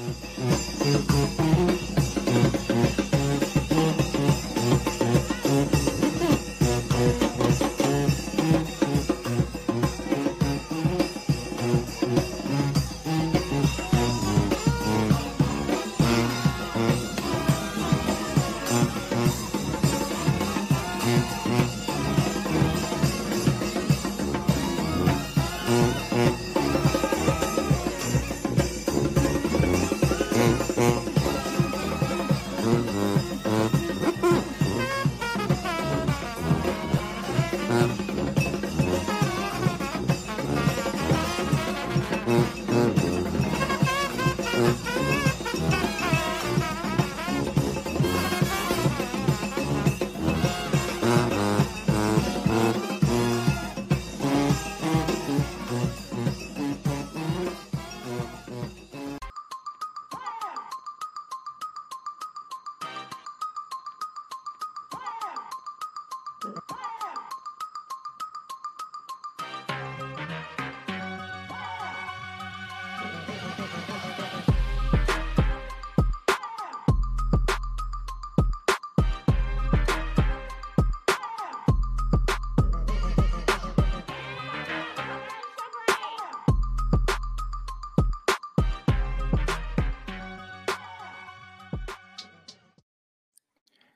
Mm-hmm. Mm-hmm.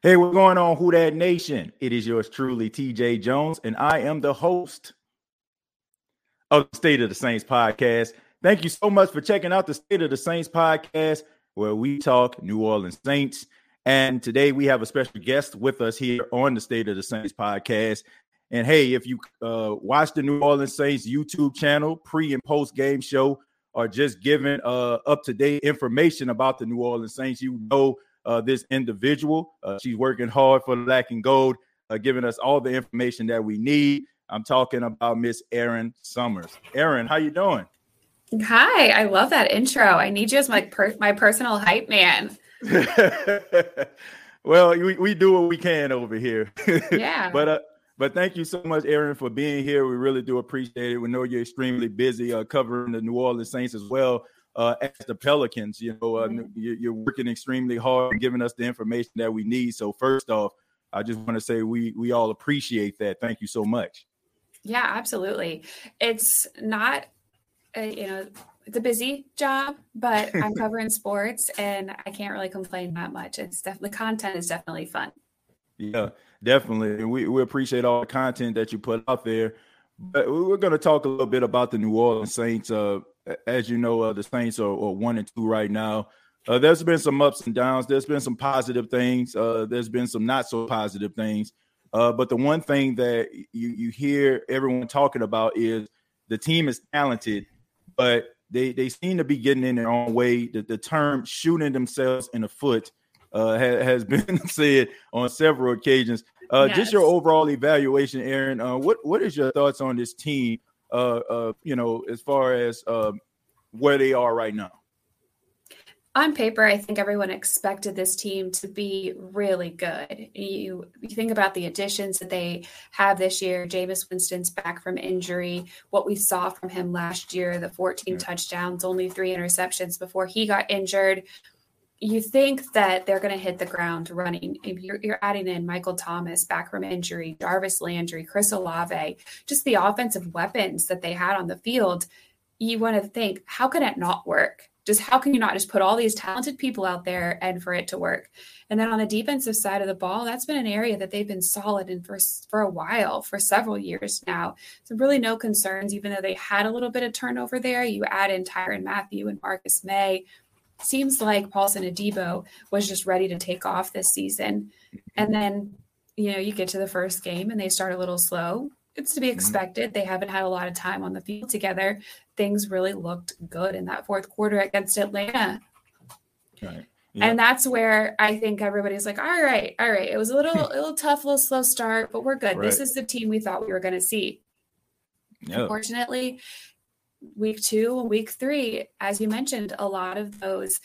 Hey, what's going on, Who That Nation? It is yours truly, TJ Jones, and I am the host of the State of the Saints podcast. Thank you so much for checking out the State of the Saints podcast, where we talk New Orleans Saints. And today we have a special guest with us here on the State of the Saints podcast. And hey, if you uh, watch the New Orleans Saints YouTube channel, pre and post game show, or just giving uh, up to date information about the New Orleans Saints, you know uh, this individual. Uh, she's working hard for Black and Gold, uh, giving us all the information that we need. I'm talking about Miss Erin Summers. Erin, how you doing? Hi, I love that intro. I need you as my per- my personal hype man. well, we, we do what we can over here. Yeah. but uh, but thank you so much, Erin, for being here. We really do appreciate it. We know you're extremely busy uh, covering the New Orleans Saints as well uh, as the Pelicans. You know, uh, you're working extremely hard and giving us the information that we need. So first off, I just want to say we we all appreciate that. Thank you so much. Yeah, absolutely. It's not, a, you know, it's a busy job, but I'm covering sports, and I can't really complain that much. It's definitely the content is definitely fun. Yeah, definitely. And we, we appreciate all the content that you put out there. But we're going to talk a little bit about the New Orleans Saints. Uh, as you know, uh, the Saints are, are, one and two right now. Uh, there's been some ups and downs. There's been some positive things. Uh, there's been some not so positive things. Uh, but the one thing that you, you hear everyone talking about is the team is talented, but they, they seem to be getting in their own way. The, the term shooting themselves in the foot uh, ha, has been said on several occasions. Uh, yes. Just your overall evaluation, Erin. what what is your thoughts on this team? Uh, uh, you know, as far as uh, where they are right now? On paper, I think everyone expected this team to be really good. You, you think about the additions that they have this year. Jameis Winston's back from injury. What we saw from him last year, the 14 yeah. touchdowns, only three interceptions before he got injured you think that they're going to hit the ground running. If you're, you're, adding in Michael Thomas back from injury, Jarvis Landry, Chris Olave, just the offensive weapons that they had on the field, you want to think, how can it not work? Just how can you not just put all these talented people out there and for it to work? And then on the defensive side of the ball, that's been an area that they've been solid in for, for a while, for several years now. So really no concerns, even though they had a little bit of turnover there. You add in Tyrann Mathieu and Marcus Maye seems like Paulson Adebo was just ready to take off this season. And then, you know, you get to the first game and they start a little slow. It's to be mm-hmm. expected. They haven't had a lot of time on the field together. Things really looked good in that fourth quarter against Atlanta. Right. Yeah. And that's where I think everybody's like, all right, all right. It was a little, a little tough, a little slow start, but we're good. Right. This is the team we thought we were going to see. Unfortunately, week two and week three, as you mentioned, a lot of those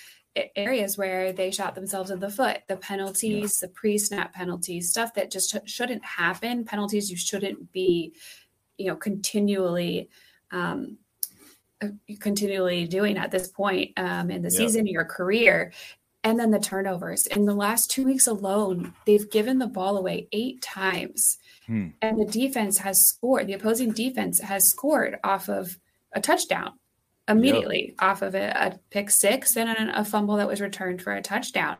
areas where they shot themselves in the foot the penalties, yeah. the pre snap penalties, stuff that just shouldn't happen, penalties you shouldn't be, you know, continually um, uh, continually doing at this point um, in the season, your career. And then the turnovers. In the last two weeks alone, they've given the ball away eight times. Hmm. And the defense has scored, the opposing defense has scored off of a touchdown immediately yep. off of a, a, pick six and a, a, fumble that was returned for a touchdown.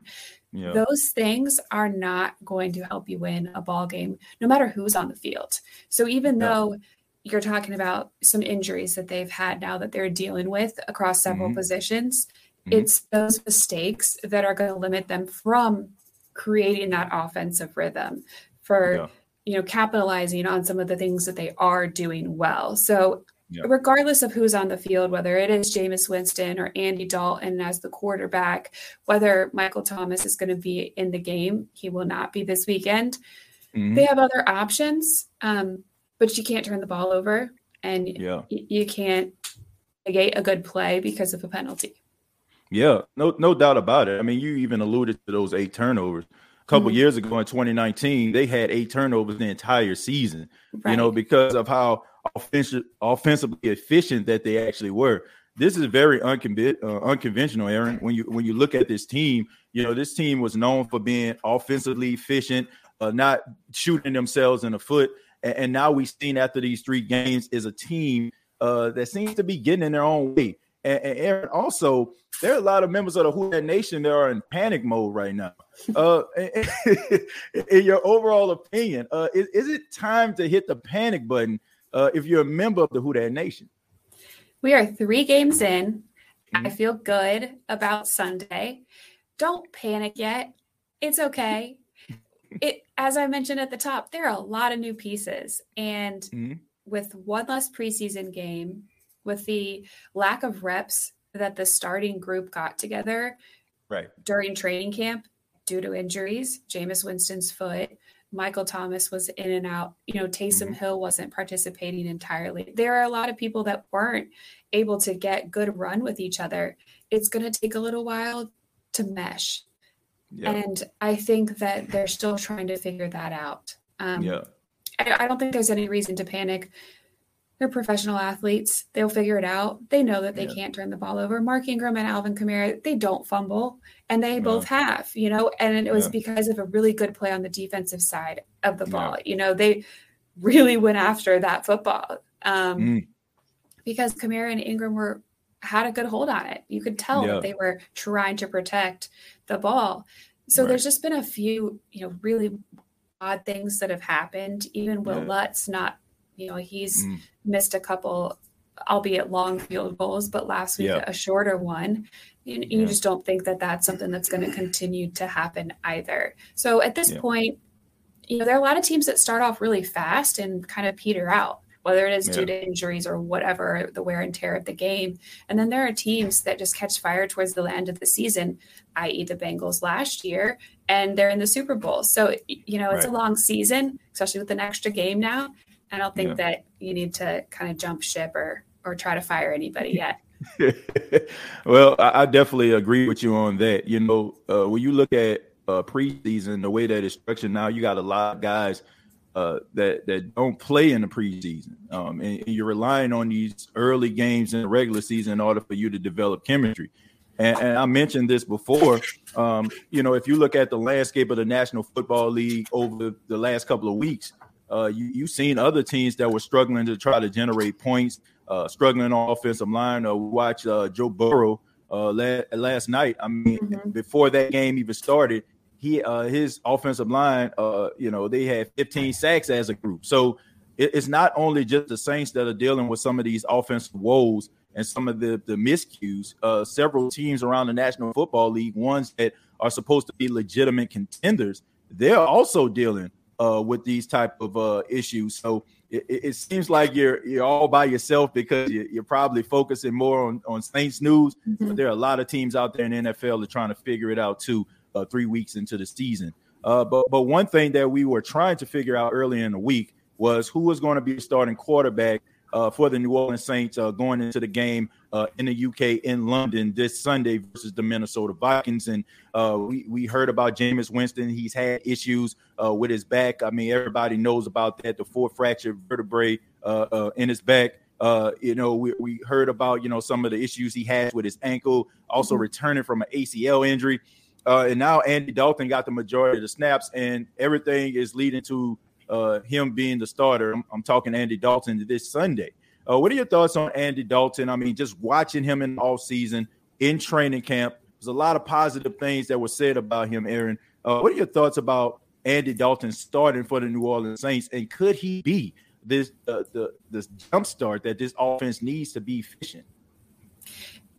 Yep. Those things are not going to help you win a ball game, no matter who's on the field. So even yep. though you're talking about some injuries that they've had now that they're dealing with across several mm-hmm. positions, mm-hmm. it's those mistakes that are going to limit them from creating that offensive rhythm for you know capitalizing on some of the things that they are doing well. So yeah. regardless of who's on the field, whether it is Jameis Winston or Andy Dalton as the quarterback, whether Michael Thomas is going to be in the game, he will not be this weekend. Mm-hmm. They have other options, um, but you can't turn the ball over and yeah. y- you can't negate a good play because of a penalty. Yeah, no, no doubt about it. I mean, you even alluded to those eight turnovers. Couple mm-hmm. years ago in 2019, they had eight turnovers the entire season. Right. You know, because of how offensive, offensively efficient that they actually were. This is very unconven- uh, unconventional, Erin. When you when you look at this team, you know this team was known for being offensively efficient, uh, not shooting themselves in the foot, and, and, now we've seen after these three games is a team uh, that seems to be getting in their own way. And, and, Erin, also, there are a lot of members of the Who That Nation that are in panic mode right now. Uh, in your overall opinion, uh, is, is, it time to hit the panic button uh, if you're a member of the Who That Nation. We are three games in. Mm-hmm. I feel good about Sunday. Don't panic yet. It's okay. it as I mentioned at the top, there are a lot of new pieces. And mm-hmm. with one less preseason game, with the lack of reps that the starting group got together right during training camp due to injuries, Jameis Winston's foot, Michael Thomas was in and out. You know, Taysom mm-hmm. Hill wasn't participating entirely. There are a lot of people that weren't able to get good run with each other. It's going to take a little while to mesh. Yep. And I think that they're still trying to figure that out. Um, yeah. I, I don't think there's any reason to panic. They're professional athletes. They'll figure it out. They know that they yeah. can't turn the ball over. Mark Ingram and Alvin Kamara, they don't fumble, and they yeah. both have, you know, and it was yeah. because of a really good play on the defensive side of the ball. You know, they really went after that football um, mm. because Kamara and Ingram were had a good hold on it. You could tell that they were trying to protect the ball. So right. there's just been a few, you know, really odd things that have happened. Even Will Lutz not you know, he's mm. missed a couple, albeit long field goals, but last week yeah. a shorter one. You, you yeah. just don't think that that's something that's going to continue to happen either. So at this yeah. point, you know, there are a lot of teams that start off really fast and kind of peter out, whether it is due to injuries or whatever, the wear and tear of the game. And then there are teams that just catch fire towards the end of the season, i.e., the Bengals last year, and they're in the Super Bowl. So, you know, it's right. a long season, especially with an extra game now. I don't think yeah. that you need to kind of jump ship or or try to fire anybody yet. well, I, I, definitely agree with you on that. You know, uh, when you look at uh, preseason, the way that it's structured now, you got a lot of guys uh, that that don't play in the preseason, um, and, and, you're relying on these early games in the regular season in order for you to develop chemistry. And, and I mentioned this before. Um, you know, if you look at the landscape of the National Football League over the last couple of weeks, uh, you, you've seen other teams that were struggling to try to generate points, uh, struggling on offensive line. Uh, we watched uh, Joe Burrow uh, la- last night. I mean, mm-hmm. before that game even started, he uh, his offensive line, uh, you know, they had 15 sacks as a group. So it, it's not only just the Saints that are dealing with some of these offensive woes and some of the the miscues. Uh, several teams around the National Football League, ones that are supposed to be legitimate contenders, they're also dealing uh, with these type of uh, issues. So it, it, seems like you're you're all by yourself because you're, probably focusing more on, on Saints news. Mm-hmm. But there are a lot of teams out there in the NFL that are trying to figure it out too. Uh, three weeks into the season. Uh, but but one thing that we were trying to figure out early in the week was who was going to be starting quarterback uh, for the New Orleans Saints uh, going into the game uh, in the UK in London this Sunday versus the Minnesota Vikings. And uh, we, we heard about Jameis Winston. He's had issues uh, with his back. I mean, everybody knows about that the four fractured vertebrae uh, in his back. Uh, you know, we, we heard about you know some of the issues he had with his ankle, also mm-hmm. returning from an ACL injury. Uh, and now Andy Dalton got the majority of the snaps, and everything is leading to uh, him being the starter. I'm, I'm, talking Andy Dalton this Sunday. Uh, what are your thoughts on Andy Dalton? I mean, just watching him in all season in training camp, there's a lot of positive things that were said about him, Erin. Uh, what are your thoughts about Andy Dalton starting for the New Orleans Saints, and could he be this uh, the this jump start that this offense needs to be efficient?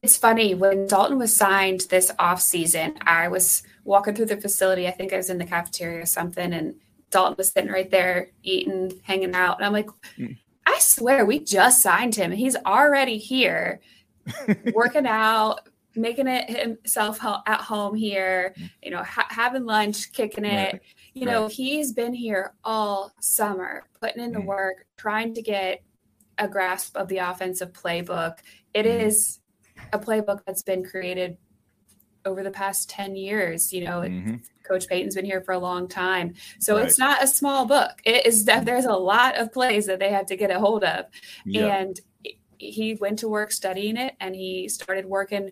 It's funny when Dalton was signed this offseason, I was walking through the facility. I think I was in the cafeteria or something, and Dalton was sitting right there eating, hanging out. And I'm like, mm. I swear we just signed him. He's already here working out, making it himself at home here, you know, ha- having lunch, kicking it. Right. You know, right. he's been here all summer, putting in the mm. work, trying to get a grasp of the offensive playbook. It mm. is a playbook that's been created over the past 10 years. You know, mm-hmm. Coach Payton's been here for a long time. So right. it's not a small book. It is that there's a lot of plays that they have to get a hold of. And he went to work studying it and he started working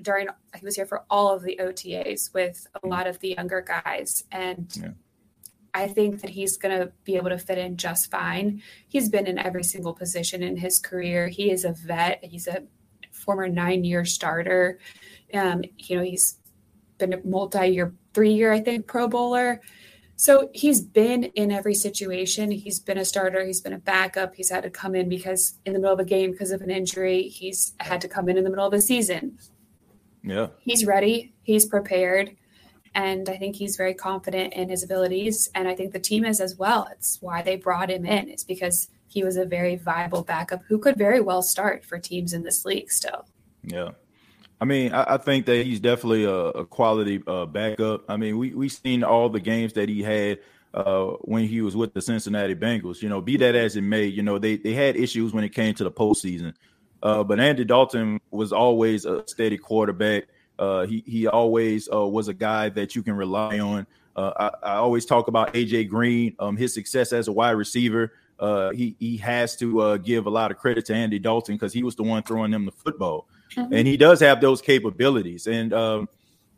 during he was here for all of the OTAs with a lot of the younger guys and yeah. I think that he's going to be able to fit in just fine. He's been in every single position in his career. He is a vet. He's a former nine-year starter. Um, you know, he's been a multi-year, three-year, I think, Pro Bowler. So he's been in every situation. He's been a starter. He's been a backup. He's had to come in because in the middle of a game because of an injury. He's had to come in in the middle of the season. Yeah. He's ready. He's prepared. And I think he's very confident in his abilities. And I think the team is as well. It's why they brought him in, it's because he was a very viable backup who could very well start for teams in this league still. Yeah. I mean, I, I think that he's definitely a, a quality uh, backup. I mean, we we seen all the games that he had uh, when he was with the Cincinnati Bengals. You know, be that as it may, you know they they had issues when it came to the postseason. Uh, but Andy Dalton was always a steady quarterback. Uh, he he always uh, was a guy that you can rely on. Uh, I, I, always talk about AJ Green, um, his success as a wide receiver. He he has to give a lot of credit to Andy Dalton because he was the one throwing them the football, mm-hmm. and he does have those capabilities. And um,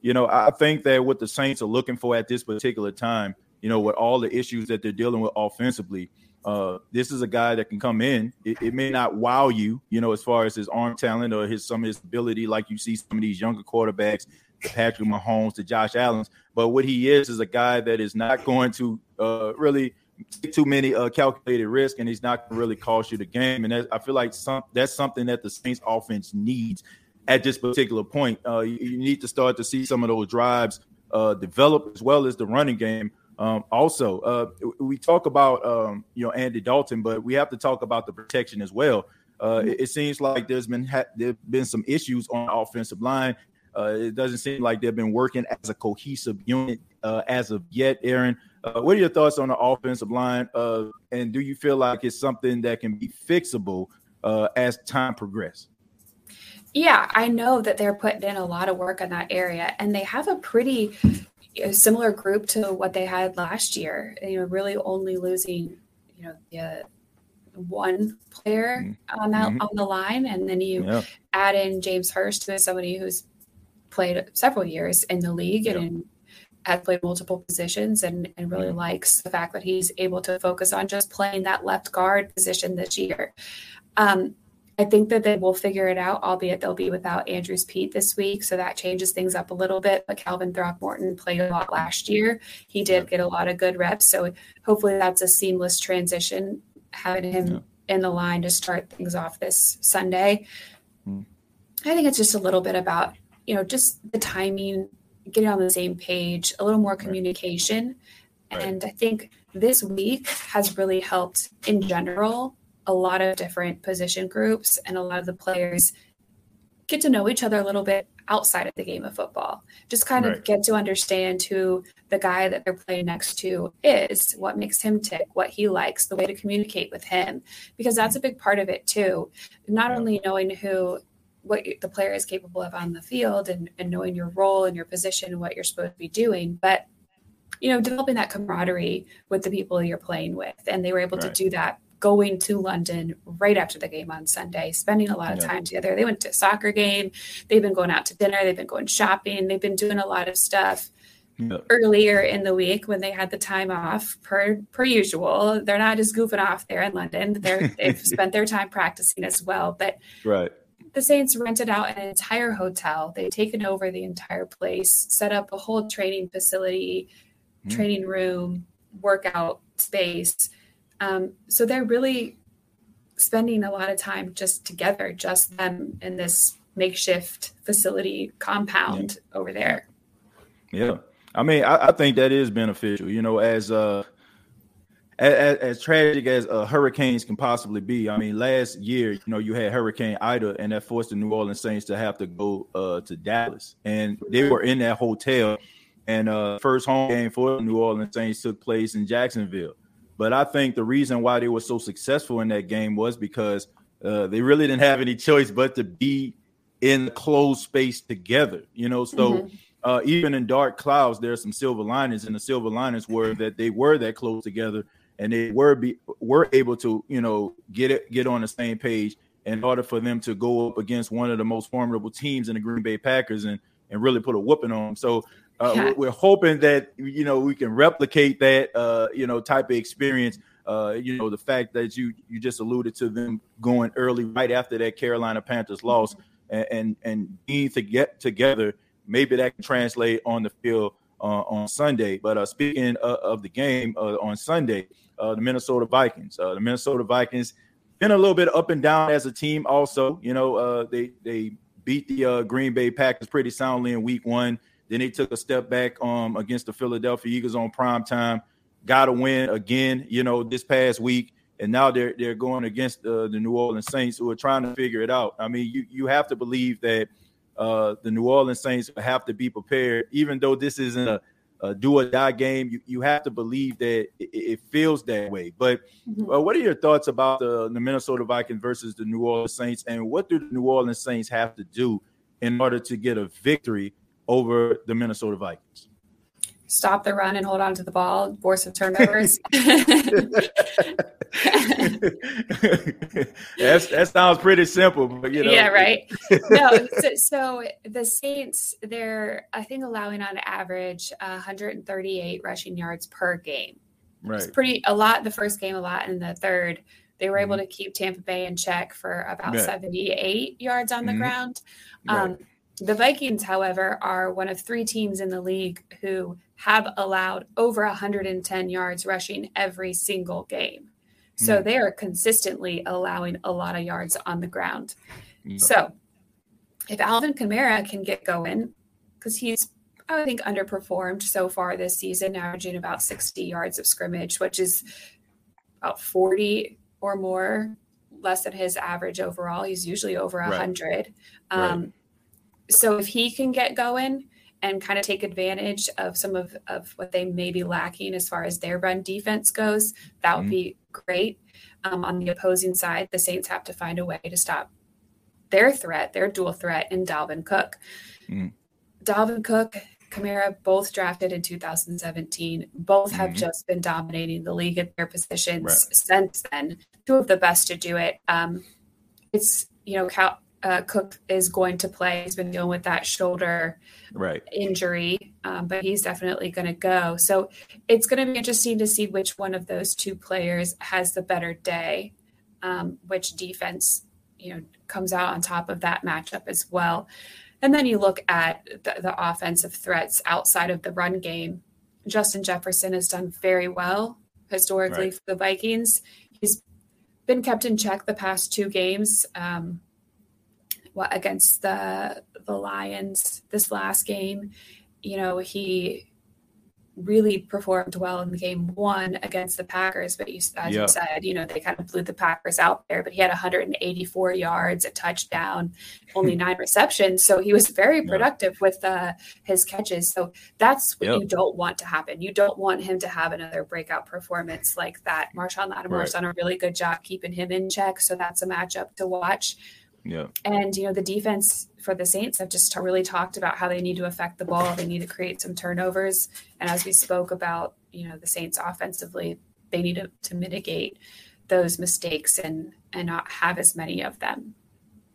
you know, I think that what the Saints are looking for at this particular time, you know, with all the issues that they're dealing with offensively, uh, this is a guy that can come in. It, it, may not wow you, you know, as far as his arm talent or his some of his ability, like you see some of these younger quarterbacks, the Patrick Mahomes, the Josh Allen's. But what he is is a guy that is not going to uh, really take too many uh, calculated risk, and he's not going to really cost you the game. And I feel like some that's something that the Saints offense needs at this particular point. Uh, you, you, need to start to see some of those drives uh, develop as well as the running game um, also, uh, we talk about um, you know Andy Dalton, but we have to talk about the protection as well. Uh, it, it, seems like there's been ha- there's been some issues on the offensive line. Uh, it doesn't seem like they've been working as a cohesive unit uh, as of yet. Erin, uh, what are your thoughts on the offensive line? Uh, and do you feel like it's something that can be fixable as time progresses? Yeah, I know that they're putting in a lot of work on that area, and they have a pretty similar group to what they had last year. You know, really only losing, you know, the one player mm-hmm. on that mm-hmm. on the line, and then you yeah. add in James Hurst, who is somebody who's played several years in the league yeah. and in, has played multiple positions, and and really mm-hmm. likes the fact that he's able to focus on just playing that left guard position this year. Um, I think that they will figure it out, albeit they'll be without Andrus Peat this week. So that changes things up a little bit. But Calvin Throckmorton played a lot last year. He did get a lot of good reps. So hopefully that's a seamless transition, having him yeah. in the line to start things off this Sunday. Hmm. I think it's just a little bit about, you know, just the timing, getting on the same page, a little more communication. Right. And I think this week has really helped in general a lot of different position groups and a lot of the players get to know each other a little bit outside of the game of football. Just kind right. of get to understand who the guy that they're playing next to is, what makes him tick, what he likes, the way to communicate with him, because that's a big part of it too. Not yeah. only knowing who what the player is capable of on the field and, and knowing your role and your position and what you're supposed to be doing, but you know, developing that camaraderie with the people you're playing with. And they were able right. to do that going to London right after the game on Sunday, spending a lot of yeah. time together. They went to a soccer game, they've been going out to dinner, they've been going shopping, they've been doing a lot of stuff. Yeah. Earlier in the week, when they had the time off, per per usual, they're not just goofing off there in London. They're they've spent their time practicing as well. But right, the Saints rented out an entire hotel. They've taken over the entire place, set up a whole training facility, mm. training room, workout space. Um, so they're really spending a lot of time just together, just them in this makeshift facility compound yeah. over there. Yeah. I mean, I, I, think that is beneficial, you know, as uh as, as, tragic as uh, hurricanes can possibly be. I mean, last year, you know, you had Hurricane Ida, and that forced the New Orleans Saints to have to go uh, to Dallas, and they were in that hotel. And uh, first home game for the New Orleans Saints took place in Jacksonville. But I think the reason why they were so successful in that game was because uh, they really didn't have any choice but to be in closed space together. You know, so. Mm-hmm. Uh, even in dark clouds, there are some silver linings, and the silver linings were that they were that close together and they were be were able to you know get it get on the same page in order for them to go up against one of the most formidable teams in the Green Bay Packers and and really put a whooping on them. So uh, yeah. we're hoping that you know we can replicate that uh, you know type of experience. Uh, you know the fact that you you just alluded to them going early right after that Carolina Panthers loss and and, and being to get together. Maybe that can translate on the field on Sunday. But uh, speaking of, of the game uh, on Sunday, uh, the Minnesota Vikings. Uh, the Minnesota Vikings been a little bit up and down as a team. Also, you know, uh, they they beat the uh, Green Bay Packers pretty soundly in Week One. Then they took a step back um, against the Philadelphia Eagles on prime time. Got a win again, you know, this past week, and now they're they're going against uh, the New Orleans Saints, who are trying to figure it out. I mean, you you have to believe that uh, the New Orleans Saints have to be prepared, even though this isn't a a do or die game. You, you have to believe that it, it feels that way. But mm-hmm. uh, what are your thoughts about the, the Minnesota Vikings versus the New Orleans Saints, and what do the New Orleans Saints have to do in order to get a victory over the Minnesota Vikings? Stop the run and hold on to the ball, force of turnovers. that sounds pretty simple, but you know. Yeah, right. no, so, so, the Saints, they're I think allowing on average 138 rushing yards per game. Right. It's pretty a lot the first game, a lot in the third. They were able mm-hmm. to keep Tampa Bay in check for about 78 yards on the mm-hmm. ground. Um, right. The Vikings, however, are one of three teams in the league who have allowed over 110 yards rushing every single game. So mm. they are consistently allowing a lot of yards on the ground. Mm. So if Alvin Kamara can get going, because he's, I think, underperformed so far this season, averaging about 60 yards of scrimmage, which is about 40 or more less than his average overall. He's usually over 100. Right. Um, right so if he can get going and kind of take advantage of some of, of what they may be lacking as far as their run defense goes, that would mm-hmm. be great. Um, on the opposing side, the Saints have to find a way to stop their threat, their dual threat in Dalvin Cook. Mm. Dalvin Cook, Kamara, both drafted in 2017, both have mm-hmm. just been dominating the league at their positions right. since then. Two of the best to do it. Um, it's you know Cal- uh, Cook is going to play. He's been dealing with that shoulder right. injury, um, but he's definitely going to go. So it's going to be interesting to see which one of those two players has the better day, um, which defense you know comes out on top of that matchup as well. And then you look at the, the offensive threats outside of the run game. Justin Jefferson has done very well historically right. for the Vikings. He's been kept in check the past two games. Um, what against the the Lions this last game. You know, he really performed well in the game one against the Packers, but you, as yeah. you said, you know, they kind of blew the Packers out there, but he had 184 yards, a touchdown, only nine receptions. So he was very productive yeah. with uh, his catches. So that's what yep. you don't want to happen. You don't want him to have another breakout performance like that. Marshon Lattimore's right. done a really good job keeping him in check. So that's a matchup to watch. Yeah. And, you know, the defense for the Saints have just really talked about how they need to affect the ball. They need to create some turnovers. And as we spoke about, you know, the Saints offensively, they need to, to mitigate those mistakes and and not have as many of them.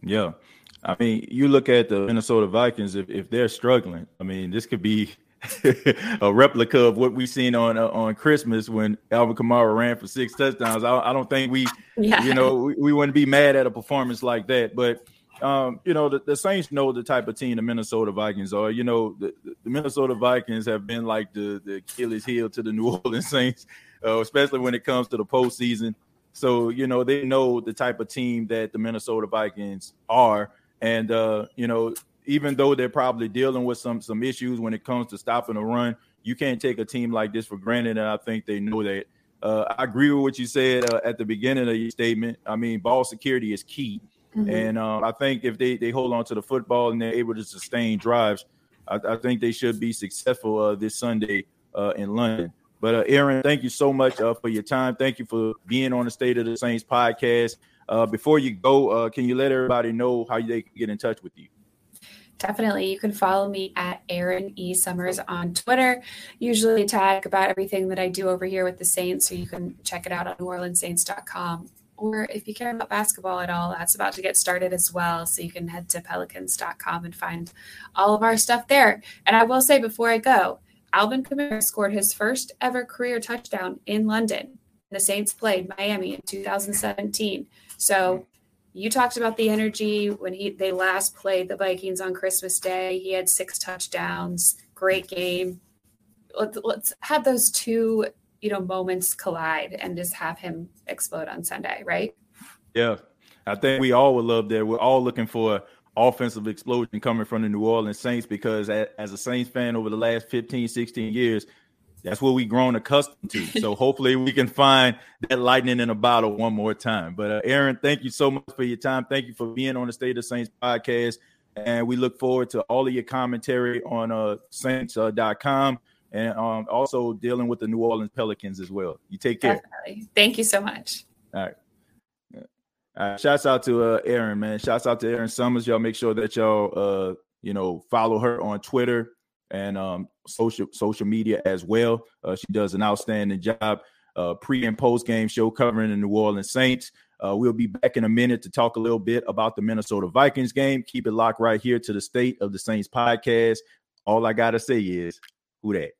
Yeah. I mean, you look at the Minnesota Vikings, if, if they're struggling, I mean, this could be a replica of what we've seen on uh, on Christmas when Alvin Kamara ran for six touchdowns. I, I don't think we, yeah. you know, we, we, wouldn't be mad at a performance like that. But um, you know, the, the, Saints know the type of team the Minnesota Vikings are. You know, the, the Minnesota Vikings have been like the the Achilles heel to the New Orleans Saints, uh, especially when it comes to the postseason. So you know, they know the type of team that the Minnesota Vikings are, and uh, you know, even though they're probably dealing with some some issues when it comes to stopping a run, you can't take a team like this for granted. And I think they know that. Uh, I agree with what you said uh, at the beginning of your statement. I mean, ball security is key, mm-hmm. and uh, I think if they they hold on to the football and they're able to sustain drives, I, I think they should be successful uh, this Sunday uh, in London. But uh, Erin, thank you so much for your time. Thank you for being on the State of the Saints podcast. before you go, can you let everybody know how they can get in touch with you? Definitely. You can follow me at Erin E. Summers on Twitter. Usually tag about everything that I do over here with the Saints, so you can check it out on NewOrleansSaints.com. Or if you care about basketball at all, that's about to get started as well. So you can head to Pelicans.com and find all of our stuff there. And I will say before I go, Alvin Kamara scored his first ever career touchdown in London. The Saints played Miami in 2017. So you talked about the energy when he they last played the Vikings on Christmas Day. He had six touchdowns, great game. Let's, let's have those two, you know, moments collide and just have him explode on Sunday, right? Yeah, I think we all would love that. We're all looking for offensive explosion coming from the New Orleans Saints because as a Saints fan over the last 15, 16 years, that's what we've grown accustomed to. So hopefully we can find that lightning in a bottle one more time. But uh, Erin, thank you so much for your time. Thank you for being on the State of Saints podcast. And we look forward to all of your commentary on uh, Saints.com uh, and um, also dealing with the New Orleans Pelicans as well. You take care. Definitely. Thank you so much. All right. All right. Shouts out to uh, Erin, man. Shouts out to Erin Summers. Y'all make sure that y'all, uh, you know, follow her on Twitter and um, social social media as well. Uh, she does an outstanding job. Uh, pre and post game show covering the New Orleans Saints. Uh, we'll be back in a minute to talk a little bit about the Minnesota Vikings game. Keep it locked right here to the State of the Saints podcast. All I gotta say is, who that?